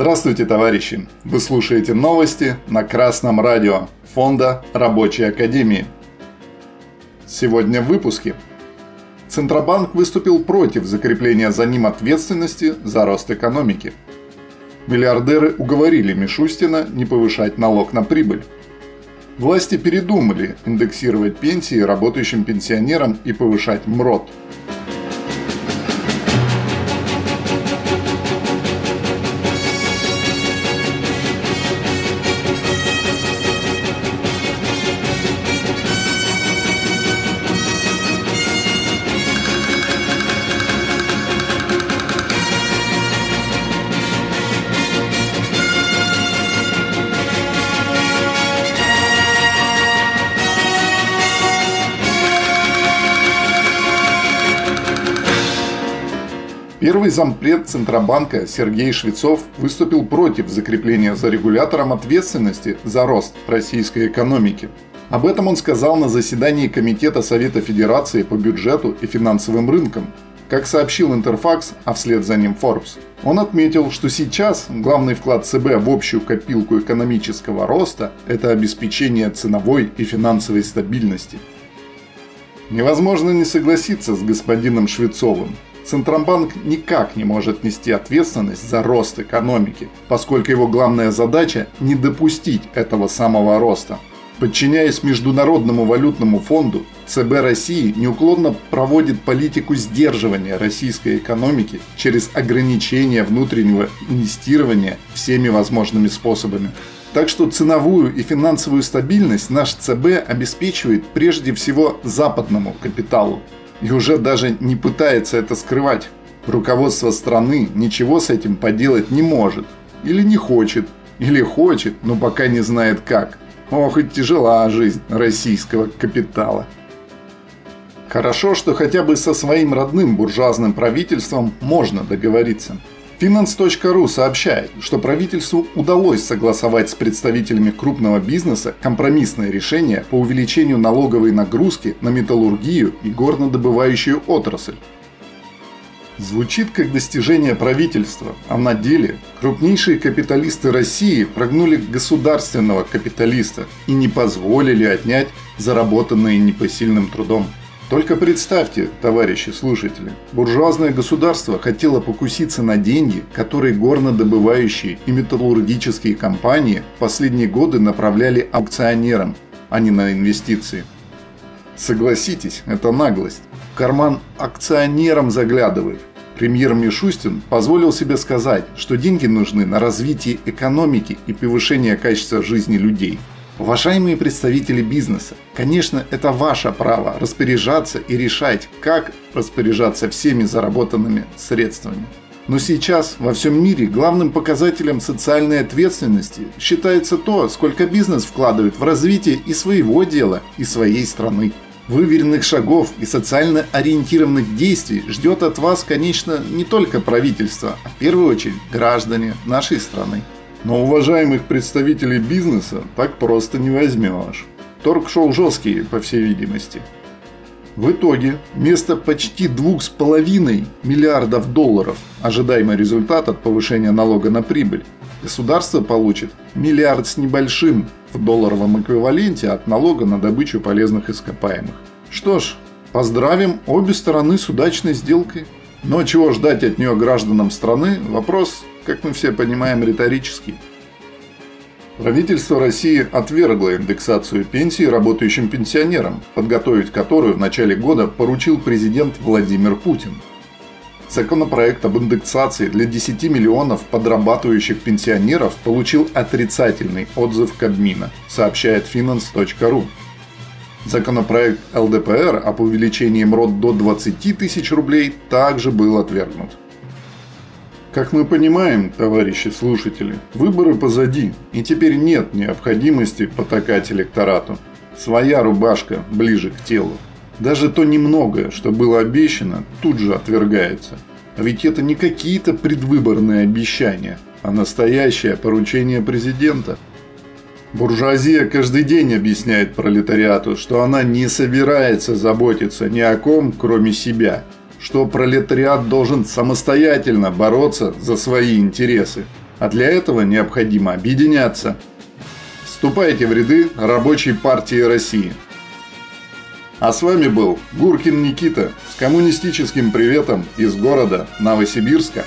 Здравствуйте, товарищи! Вы слушаете новости на Красном радио Фонда Рабочей Академии. Сегодня в выпуске. Центробанк выступил против закрепления за ним ответственности за рост экономики. Миллиардеры уговорили Мишустина не повышать налог на прибыль. Власти передумали индексировать пенсии работающим пенсионерам и повышать МРОД. Первый зампред Центробанка Сергей Швецов выступил против закрепления за регулятором ответственности за рост российской экономики. Об этом он сказал на заседании Комитета Совета Федерации по бюджету и финансовым рынкам. Как сообщил Интерфакс, а вслед за ним Forbes, он отметил, что сейчас главный вклад ЦБ в общую копилку экономического роста – это обеспечение ценовой и финансовой стабильности. Невозможно не согласиться с господином Швецовым. Центробанк никак не может нести ответственность за рост экономики, поскольку его главная задача – не допустить этого самого роста. Подчиняясь Международному валютному фонду, ЦБ России неуклонно проводит политику сдерживания российской экономики через ограничение внутреннего инвестирования всеми возможными способами. Так что ценовую и финансовую стабильность наш ЦБ обеспечивает прежде всего западному капиталу, и уже даже не пытается это скрывать. Руководство страны ничего с этим поделать не может. Или не хочет. Или хочет, но пока не знает как. Ох, и тяжела жизнь российского капитала. Хорошо, что хотя бы со своим родным буржуазным правительством можно договориться. Finance.ru сообщает, что правительству удалось согласовать с представителями крупного бизнеса компромиссное решение по увеличению налоговой нагрузки на металлургию и горнодобывающую отрасль. Звучит как достижение правительства, а на деле крупнейшие капиталисты России прогнули государственного капиталиста и не позволили отнять заработанные непосильным трудом. Только представьте, товарищи слушатели, буржуазное государство хотело покуситься на деньги, которые горнодобывающие и металлургические компании в последние годы направляли аукционерам, а не на инвестиции. Согласитесь, это наглость. В карман акционерам заглядывает. Премьер Мишустин позволил себе сказать, что деньги нужны на развитие экономики и повышение качества жизни людей – Уважаемые представители бизнеса, конечно, это ваше право распоряжаться и решать, как распоряжаться всеми заработанными средствами. Но сейчас во всем мире главным показателем социальной ответственности считается то, сколько бизнес вкладывает в развитие и своего дела, и своей страны. Выверенных шагов и социально ориентированных действий ждет от вас, конечно, не только правительство, а в первую очередь граждане нашей страны. Но уважаемых представителей бизнеса так просто не возьмешь. Торг шел жесткий, по всей видимости. В итоге, вместо почти 2,5 миллиардов долларов ожидаемый результат от повышения налога на прибыль, государство получит миллиард с небольшим в долларовом эквиваленте от налога на добычу полезных ископаемых. Что ж, поздравим обе стороны с удачной сделкой. Но чего ждать от нее гражданам страны – вопрос как мы все понимаем, риторический. Правительство России отвергло индексацию пенсии работающим пенсионерам, подготовить которую в начале года поручил президент Владимир Путин. Законопроект об индексации для 10 миллионов подрабатывающих пенсионеров получил отрицательный отзыв Кабмина, сообщает finance.ru. Законопроект ЛДПР об увеличении МРОД до 20 тысяч рублей также был отвергнут. Как мы понимаем, товарищи слушатели, выборы позади, и теперь нет необходимости потакать электорату. Своя рубашка ближе к телу. Даже то немногое, что было обещано, тут же отвергается. А ведь это не какие-то предвыборные обещания, а настоящее поручение президента. Буржуазия каждый день объясняет пролетариату, что она не собирается заботиться ни о ком, кроме себя, что пролетариат должен самостоятельно бороться за свои интересы. А для этого необходимо объединяться. Вступайте в ряды Рабочей партии России. А с вами был Гуркин Никита с коммунистическим приветом из города Новосибирска.